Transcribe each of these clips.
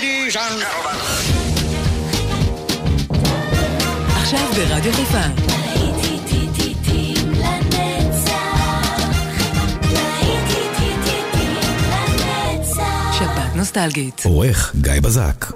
ladies and עכשיו ברדיו חיפה. נוסטלגית. עורך גיא בזק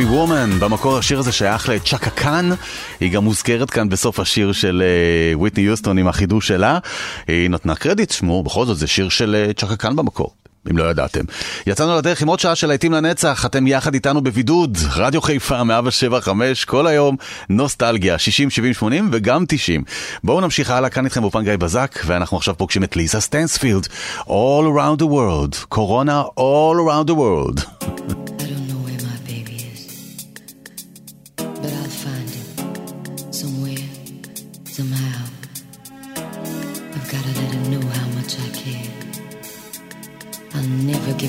Every Woman. במקור השיר הזה שייך לצ'קה קאן, היא גם מוזכרת כאן בסוף השיר של אה, וויטני יוסטון עם החידוש שלה. היא נתנה קרדיט, שמו, בכל זאת זה שיר של אה, צ'קה קאן במקור. אם לא ידעתם. יצאנו לדרך עם עוד שעה של להיטים לנצח, אתם יחד איתנו בבידוד, רדיו חיפה 175 כל היום, נוסטלגיה, 60, 70, 80 וגם 90. בואו נמשיך הלאה, כאן איתכם באופן גיא בזק, ואנחנו עכשיו פוגשים את ליזה סטנספילד, All around the world, קורונה All around the world.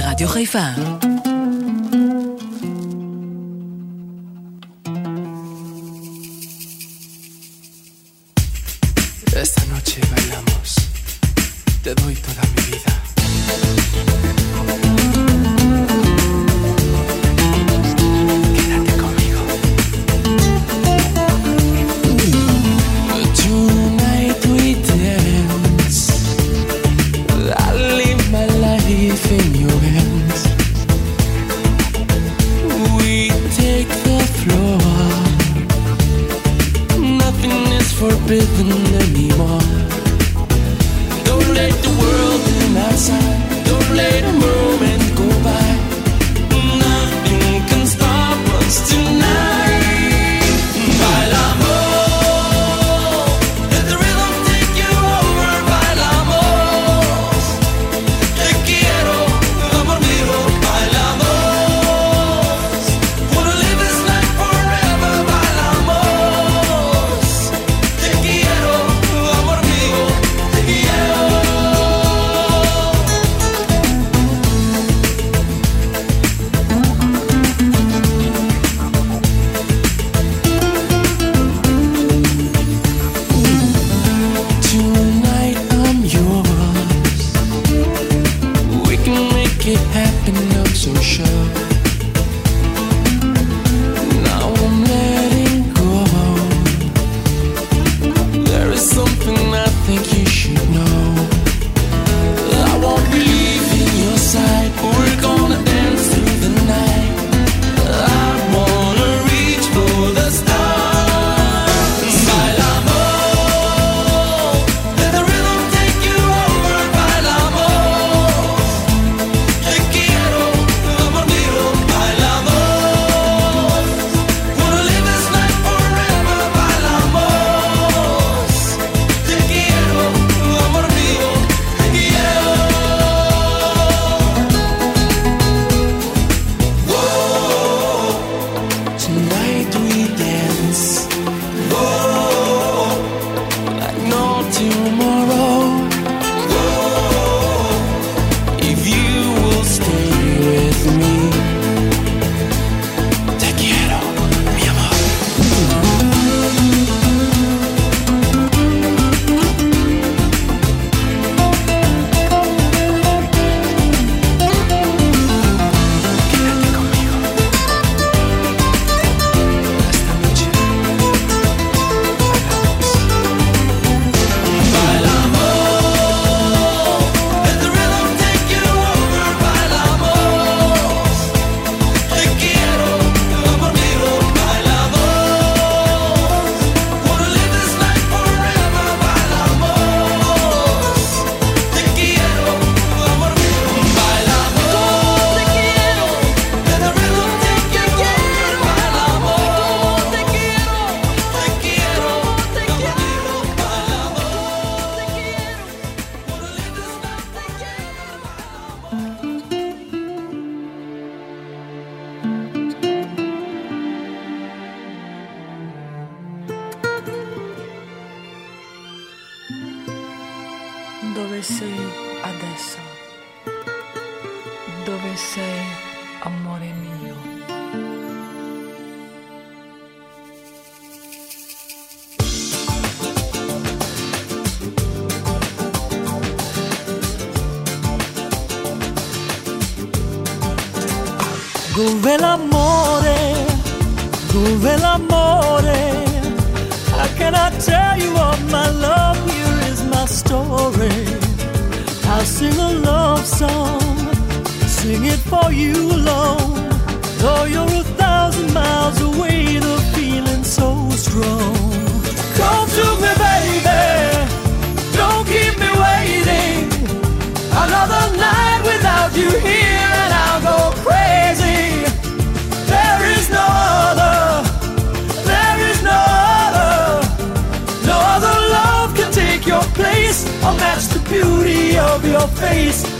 Radio Gaifa.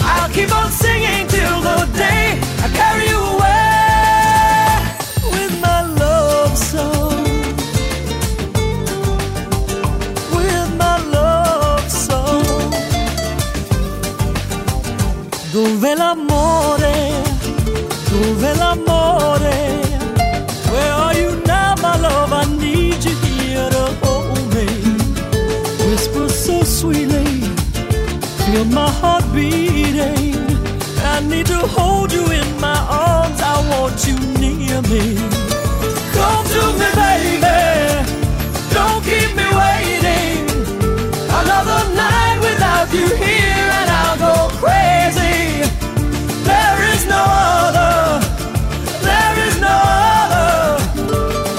I'll keep on singing till the day I carry you away with my love song. With my love song. Dove la me. Come to me, baby. Don't keep me waiting. Another night without you here, and I'll go crazy. There is no other. There is no other.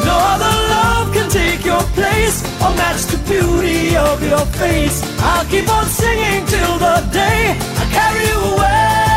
No other love can take your place or match the beauty of your face. I'll keep on singing till the day I carry you away.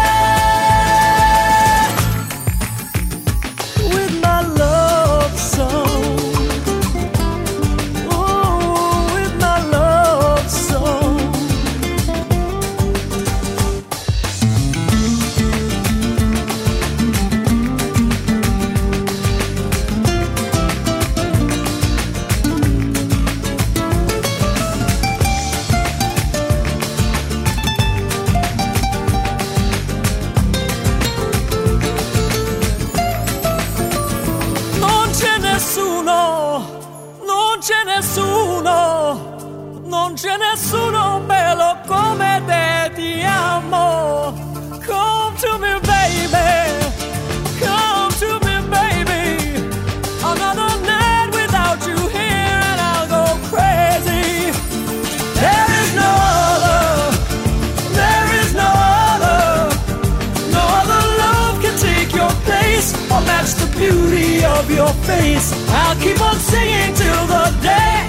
I'll keep on singing till the day.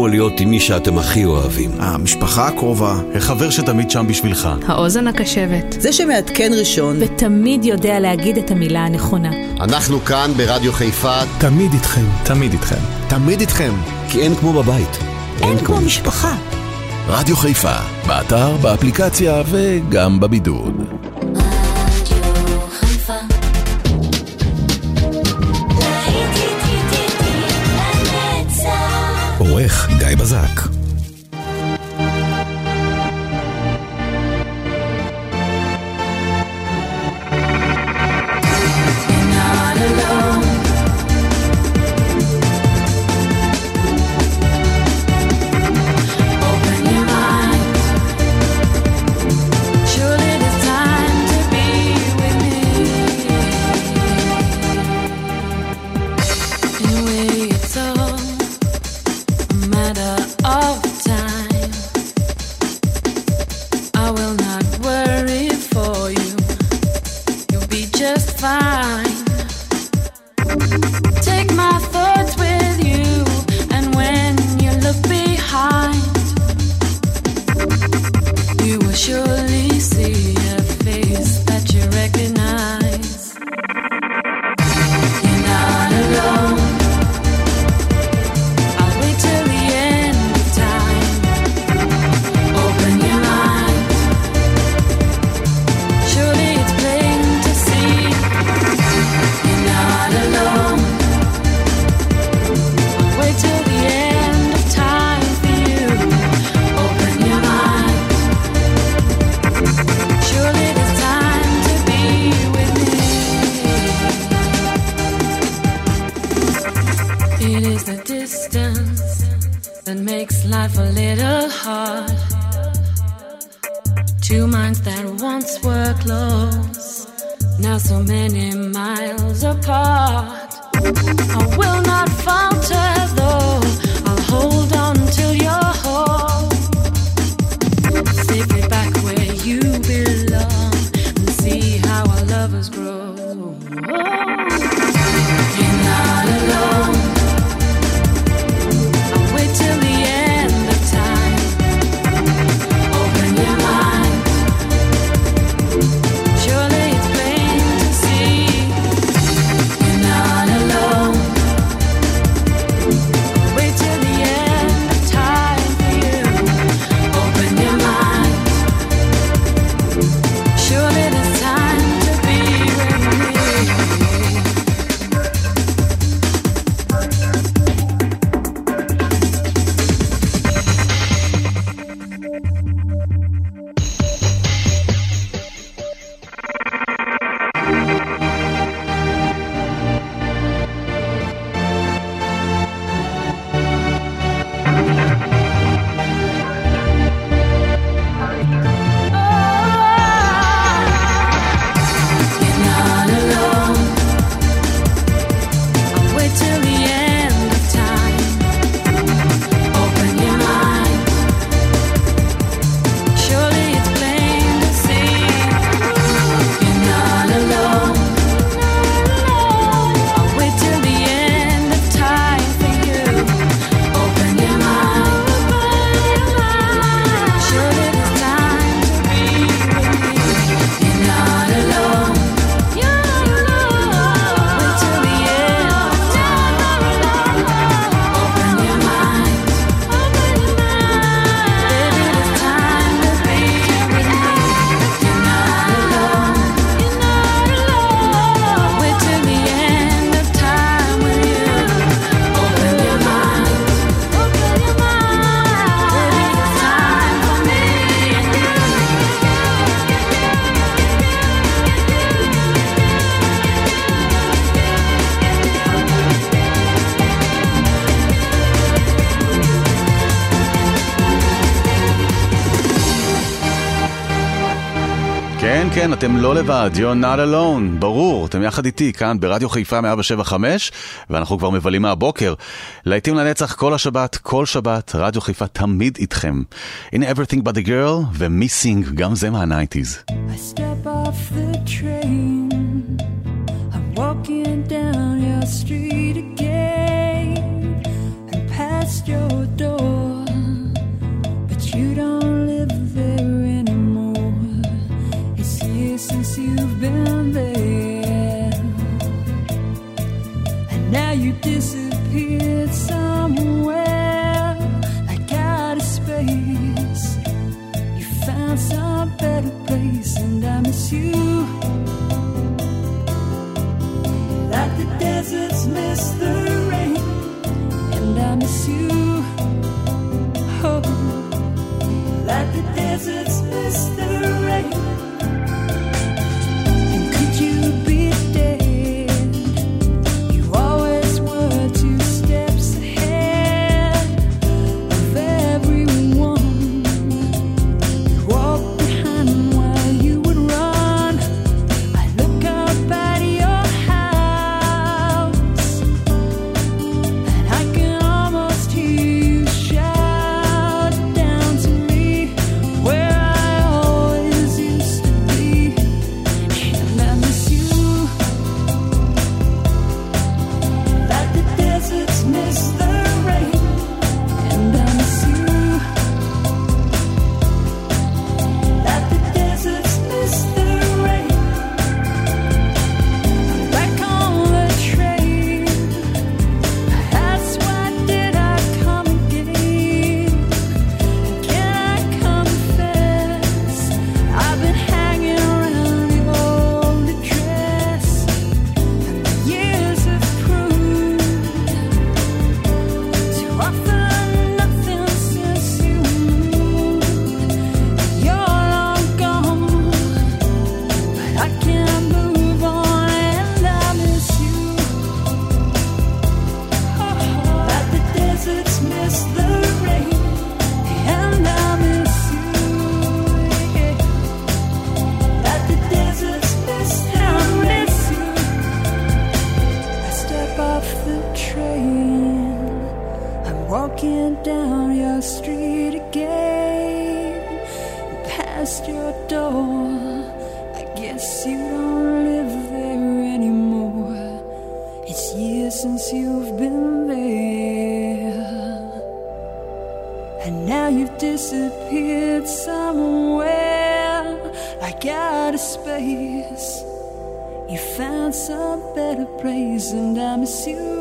כמו להיות עם מי שאתם הכי אוהבים. המשפחה הקרובה, החבר שתמיד שם בשבילך. האוזן הקשבת. זה שמעדכן ראשון. ותמיד יודע להגיד את המילה הנכונה. אנחנו כאן ברדיו חיפה. תמיד איתכם. תמיד איתכם. תמיד איתכם. כי אין כמו בבית. אין, אין כמו משפחה. רדיו חיפה, באתר, באפליקציה וגם בבידוד. העורך גיא בזק. Is the distance that makes life a little hard? Two minds that once were close, now so many miles apart. I will not falter though, I'll hold on till you're home. Safely back where you belong and see how our lovers grow. כן, אתם לא לבד, you're not alone, ברור, אתם יחד איתי כאן ברדיו חיפה 175, ואנחנו כבר מבלים מהבוקר. להיטים לנצח כל השבת, כל שבת, רדיו חיפה תמיד איתכם. הנה Everything but the girl ומיסינג, גם זה מהניינטיז. I step off the train. The deserts miss the rain, and I miss you. Oh, the deserts miss the rain. your street again, past your door. I guess you don't live there anymore. It's years since you've been there, and now you've disappeared somewhere like out of space. You found some better place, and I miss you.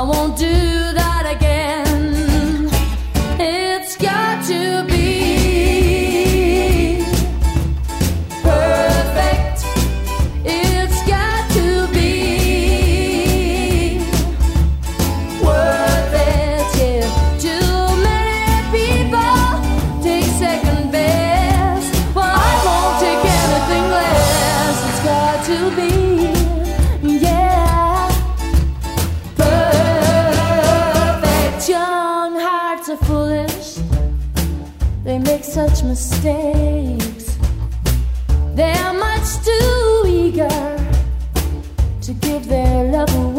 I won't do that again. mistakes. They're much too eager to give their love away.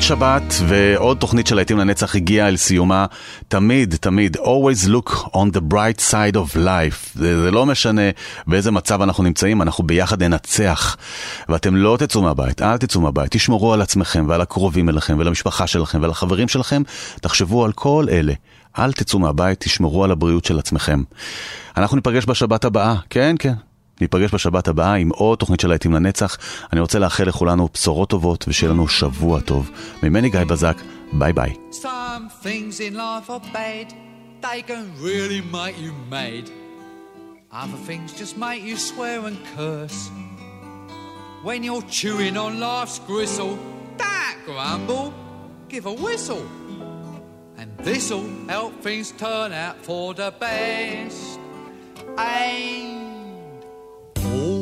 עוד שבת ועוד תוכנית של להיטים לנצח הגיעה אל סיומה. תמיד, תמיד, always look on the bright side of life. זה, זה לא משנה באיזה מצב אנחנו נמצאים, אנחנו ביחד ננצח. ואתם לא תצאו מהבית, אל תצאו מהבית, תשמרו על עצמכם ועל הקרובים אליכם ולמשפחה שלכם ולחברים שלכם. תחשבו על כל אלה. אל תצאו מהבית, תשמרו על הבריאות של עצמכם. אנחנו ניפגש בשבת הבאה, כן, כן. ניפגש בשבת הבאה עם עוד תוכנית של להיטים לנצח. אני רוצה לאחל לכולנו בשורות טובות ושיהיה לנו שבוע טוב. ממני גיא בזק, ביי ביי. They can really make you mad. Other things just make you swear and curse. When you're chewing on life's gristle, don't grumble, give a whistle. And this'll help things turn out for the best. And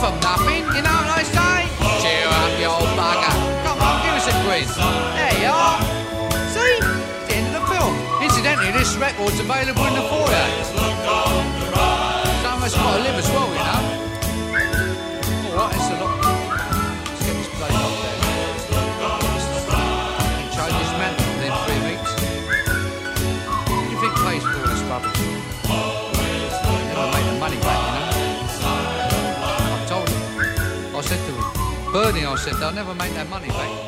from nothing, you know what I say? Cheer up, you old bugger. Come on, give us a quiz. There you are. See? It's the end of the film. Incidentally, this record's available in the foyer. Some of us got to live as well, Bernie, I said, they'll never make that money back.